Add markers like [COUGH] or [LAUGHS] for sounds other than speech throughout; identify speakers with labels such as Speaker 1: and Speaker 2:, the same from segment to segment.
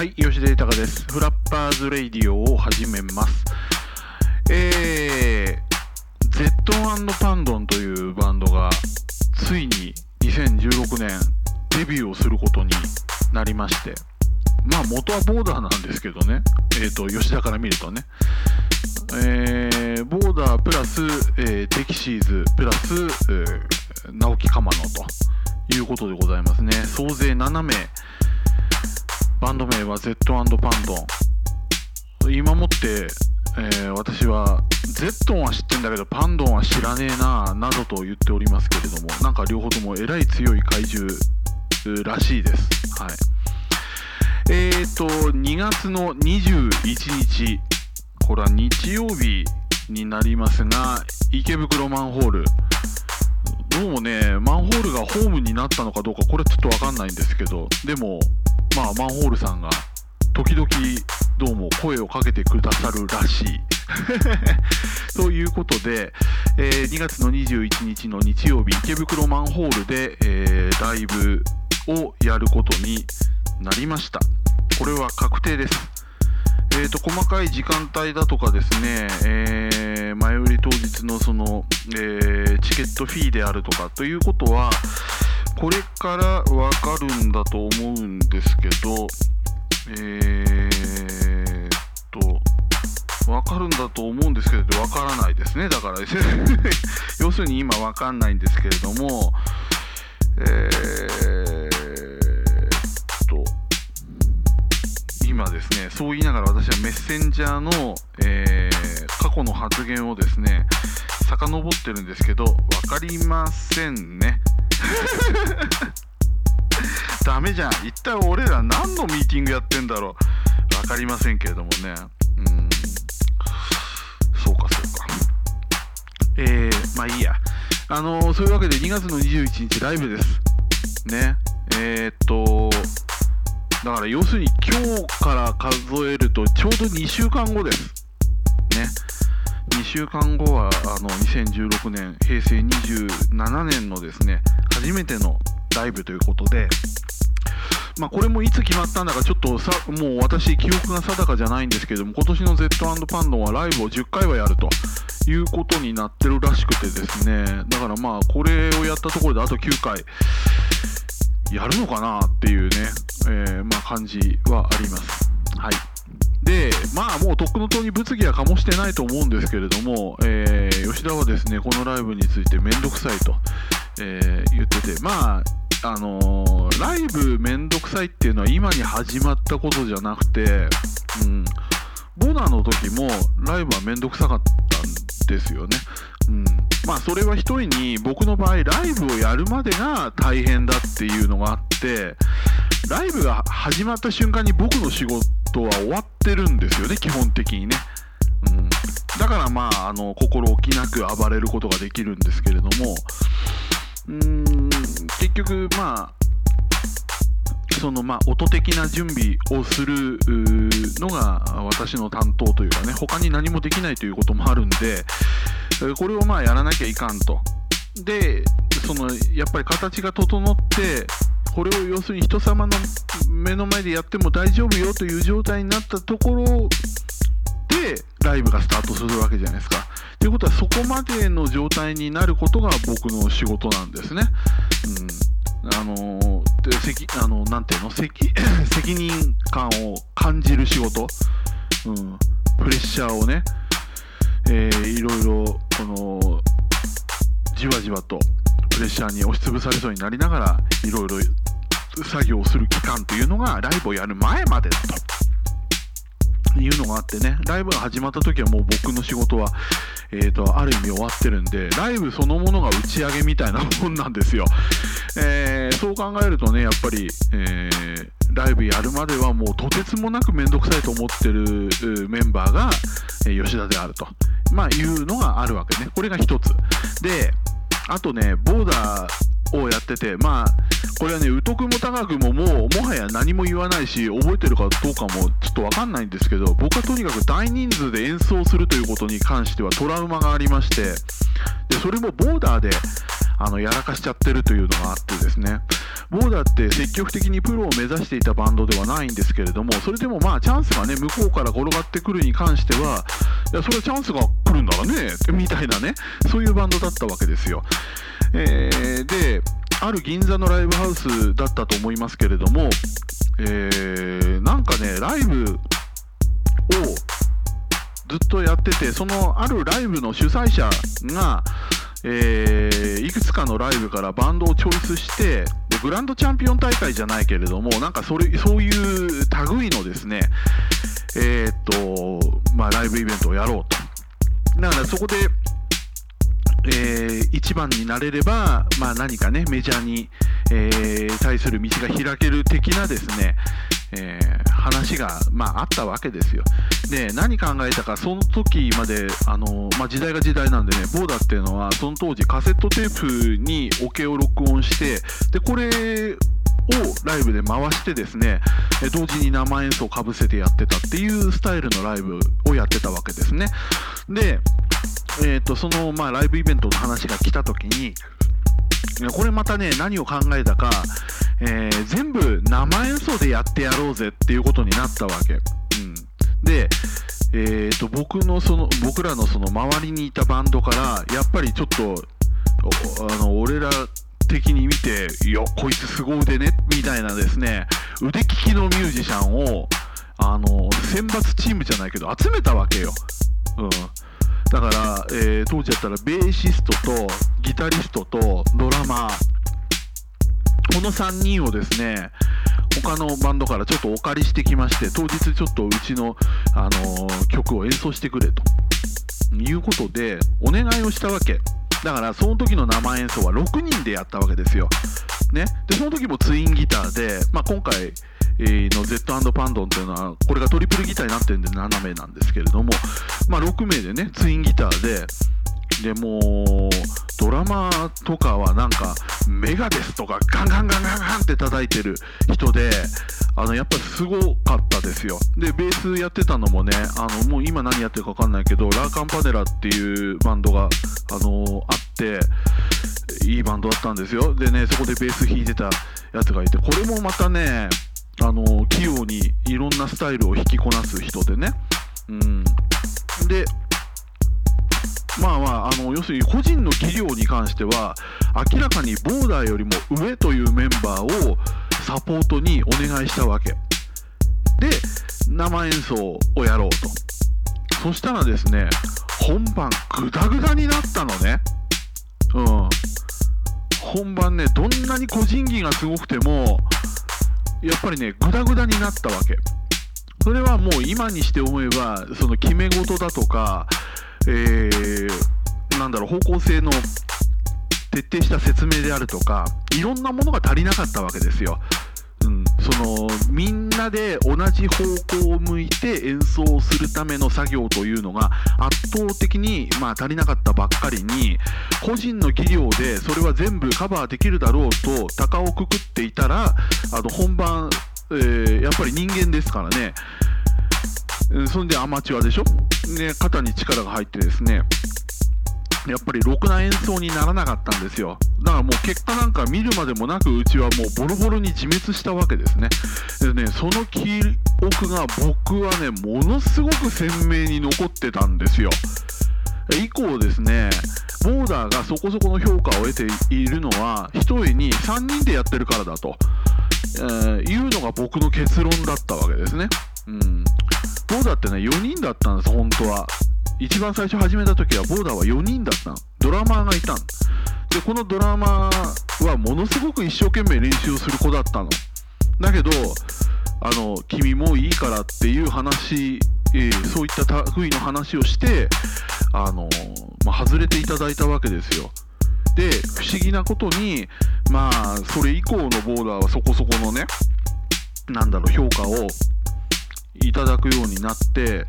Speaker 1: はい、吉田豊です。 FLAPPER'S RADIO を始めます。えー、ゼットパンドンというバンドがついに2016年デビューをすることになりまして、まあ元はボーダーなんですけどね、えっ、と、吉田から見るとね、えー、ボーダープラス、えー、テキシーズプラス、えー、直木かまのということでございますね。総勢7名。バンド名は Z& パンドン。今もって、えー私は Z は知ってんだけどパンドンは知らねえななどと言っておりますけれどもなんか両方ともえらい強い怪獣らしいです。はい。えーと2月の21日これは日曜日になりますが池袋マンホール。どうもねマンホールがホームになったのかどうかこれちょっとわかんないんですけどでもまあマンホールさんが時々どうも声をかけてくださるらしい。[LAUGHS] ということで、えー2月の21日の日曜日、池袋マンホールで、えーライブをやることになりました。これは確定です。えー、と細かい時間帯だとかですね、えー前売り当日のその、えーチケットフィーであるとかということは、これからわかるんだと思うんですけど、えー、っと、わかるんだと思うんですけど、わからないですね。だから、[LAUGHS] 要するに今わかんないんですけれども、えー、っと、今ですね、そう言いながら私はメッセンジャーの、えー過去の発言をですね、遡ってるんですけど、わかりませんね。[LAUGHS] ダメじゃん。一体俺ら何のミーティングやってんだろう。わかりませんけれどもね。うん。そうか、そうか。えー、まあいいや。あのーそういうわけで2月の21日ライブです。ね。えー、っと、だから要するに今日から数えるとちょうど2週間後です。ね。2週間後はあの2016年平成27年のですね初めてのライブということで、まあ、これもいつ決まったんだかちょっとさもう私記憶が定かじゃないんですけども今年の Z& パンドンはライブを10回はやるということになってるらしくてですね。だからまあこれをやったところであと9回やるのかなっていうね、えーまあ、感じはあります。はい。で、まあもうとっくのとに物議は醸してないと思うんですけれども、えー吉田はですね、このライブについてめんどくさいと、えー言ってて、まあ、あのーライブめんどくさいっていうのは今に始まったことじゃなくて、うん、ボナーの時もライブはめんどくさかったんですよね。うん、まあそれは一人に僕の場合ライブをやるまでが大変だっていうのがあってライブが始まった瞬間に僕の仕事は終わってるんですよね基本的にね、うん、だからまああの心置きなく暴れることができるんですけれどもうん。結局まあそのまあ音的な準備をするのが私の担当というかね他に何もできないということもあるんで [LAUGHS] これをまあやらなきゃいかんと。でそのやっぱり形が整ってこれを要するに人様の目の前でやっても大丈夫よという状態になったところでライブがスタートするわけじゃないですか。ということはそこまでの状態になることが僕の仕事なんですね。うん、あの責あのなんていうの？責 [COUGHS] 責任感を感じる仕事、うん、プレッシャーをね、えーいろいろこのじわじわとプレッシャーに押しつぶされそうになりながらいろいろ作業をする期間というのがライブをやる前までだと。いうのがあってね、ライブが始まった時はもう僕の仕事は、えー、とある意味終わってるんで、ライブそのものが打ち上げみたいなもんなんですよ。えーそう考えるとね、やっぱり、えーライブやるまではもうとてつもなくめんどくさいと思ってるメンバーが、え吉田であると、まあ、いうのがあるわけね。これが一つ。で、あとね、ボーダーをやってて、まあ、これはね、宇徳も高くももう、もはや何も言わないし、覚えてるかどうかもちょっとわかんないんですけど、僕はとにかく大人数で演奏するということに関してはトラウマがありまして、でそれもボーダーであのやらかしちゃってるというのがあってですね、ボーダーって積極的にプロを目指していたバンドではないんですけれどもそれでもまあチャンスがね向こうから転がってくるに関してはいやそれはチャンスが来るんだらねみたいなねそういうバンドだったわけですよ。えー、である銀座のライブハウスだったと思いますけれども、えー、なんかねライブをずっとやっててそのあるライブの主催者が、えー、いくつかのライブからバンドをチョイスしてグランドチャンピオン大会じゃないけれどもなんかそれそういう類のですねえー、っとまあライブイベントをやろうと。だからそこでえー、一番になれれば、まあ、何かねメジャーに、えー、対する道が開ける的なですね、えー、話が、まあ、あったわけですよ。で何考えたかその時まであの、まあ、時代が時代なんでねボーダーっていうのはその当時カセットテープにオケを録音してでこれをライブで回してですね同時に生演奏をかぶせてやってたっていうスタイルのライブをやってたわけですね。でえーと、その、まあ、ライブイベントの話が来た時にこれまたね何を考えたか、えー、全部生演奏でやってやろうぜっていうことになったわけ、うん、で、えーと、僕のその僕らのその周りにいたバンドからやっぱりちょっとあの俺ら的に見ていやこいつ凄腕ねみたいなですね腕利きのミュージシャンをあの選抜チームじゃないけど集めたわけよ、うん、だから、えー、当時だったらベーシストとギタリストとドラマー。この3人をですね他のバンドからちょっとお借りしてきまして当日ちょっとうちの、あのー、曲を演奏してくれと。いうことでお願いをしたわけ。だからその時の生演奏は6人でやったわけですよ、ね、でその時もツインギターで、まあ、今回の Z& パンドンというのはこれがトリプルギターになってるんで7名なんですけれども、まあ、6名でねツインギターででもドラマとかはなんかメガデスとかガンガンガンガンガンって叩いてる人であのやっぱりすごかったですよ。でベースやってたのもねあのもう今何やってるか分かんないけどラーカンパネラっていうバンドがあのあっていいバンドだったんですよ。でねそこでベース弾いてたやつがいてこれもまたねあの器用にいろんなスタイルを引きこなす人でね、うん、でまあまああの要するに個人の技量に関しては明らかにボーダーよりも上というメンバーをサポートにお願いしたわけ。で生演奏をやろうと。そしたらですね本番グダグダになったのね。うん。本番ねどんなに個人技がすごくてもやっぱりねグダグダになったわけそれはもう今にして思えばその決め事だとか、えー、なんだろう方向性の徹底した説明であるとかいろんなものが足りなかったわけですよ。そのみんなで同じ方向を向いて演奏するための作業というのが圧倒的に、まあ、足りなかったばっかりに個人の技量でそれは全部カバーできるだろうと鷹をくくっていたらあの本番、えー、やっぱり人間ですからね。そんでアマチュアでしょ、ね、肩に力が入ってですね。やっぱりろくな演奏にならなかったんですよ。だからもう結果なんか見るまでもなくうちはもうボロボロに自滅したわけですね。でねその記憶が僕はねものすごく鮮明に残ってたんですよ。以降ですねボーダーがそこそこの評価を得ているのは1人に3人でやってるからだと、えー、いうのが僕の結論だったわけですね。うん。ボーダーってね4人だったんです本当は。一番最初始めた時はボーダーは4人だったドラマーがいたの。でこのドラマーはものすごく一生懸命練習をする子だったの。だけどあの君もういいからっていう話、えー、そういった類の話をしてあの、まあ、外れていただいたわけですよ。で不思議なことにまあそれ以降のボーダーはそこそこのねなんだろう評価をいただくようになって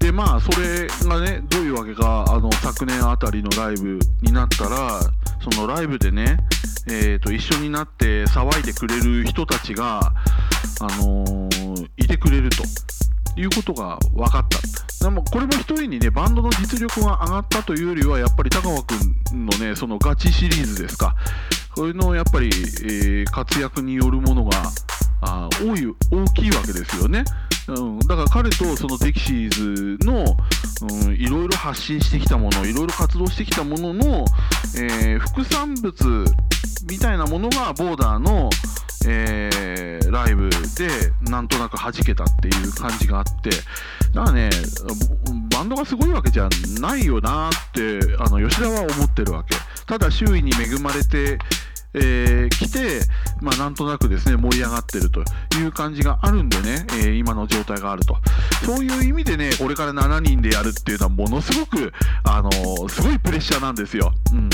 Speaker 1: でまあそれがねどういうわけかあの昨年あたりのライブになったらそのライブでね、えーと、一緒になって騒いでくれる人たちが、あのー、いてくれるということが分かったでもこれも一人にねバンドの実力が上がったというよりはやっぱり高川君のねそのガチシリーズですかこういうのやっぱり、えー、活躍によるものがあ多い大きいわけですよね。うん、だから彼とそのデキシーズの、うん、いろいろ発信してきたものいろいろ活動してきたものの、えー、副産物みたいなものがボーダーの、えー、ライブでなんとなく弾けたっていう感じがあって。だからねバンドがすごいわけじゃないよなってあの吉田は思ってるわけ。ただ周囲に恵まれてえー、来て、まあ、なんとなくですね盛り上がってるという感じがあるんでね、えー、今の状態があるとそういう意味でねこれから7人でやるっていうのはものすごく、あのー、すごいプレッシャーなんですよ。うん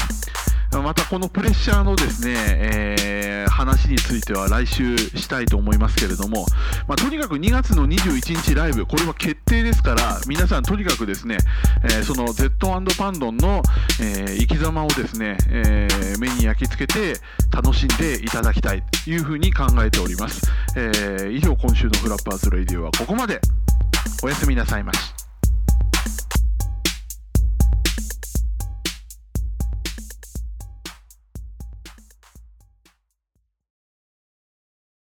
Speaker 1: またこのプレッシャーのですね、えー、話については来週したいと思いますけれども、まあ、とにかく2月の21日ライブ、これは決定ですから、皆さんとにかくですね、えー、その Z& パンドンの、えー、生き様をですね、えー、目に焼き付けて楽しんでいただきたいというふうに考えております。えー、以上、今週のフラッパーズレディオはここまで。おやすみなさいまし。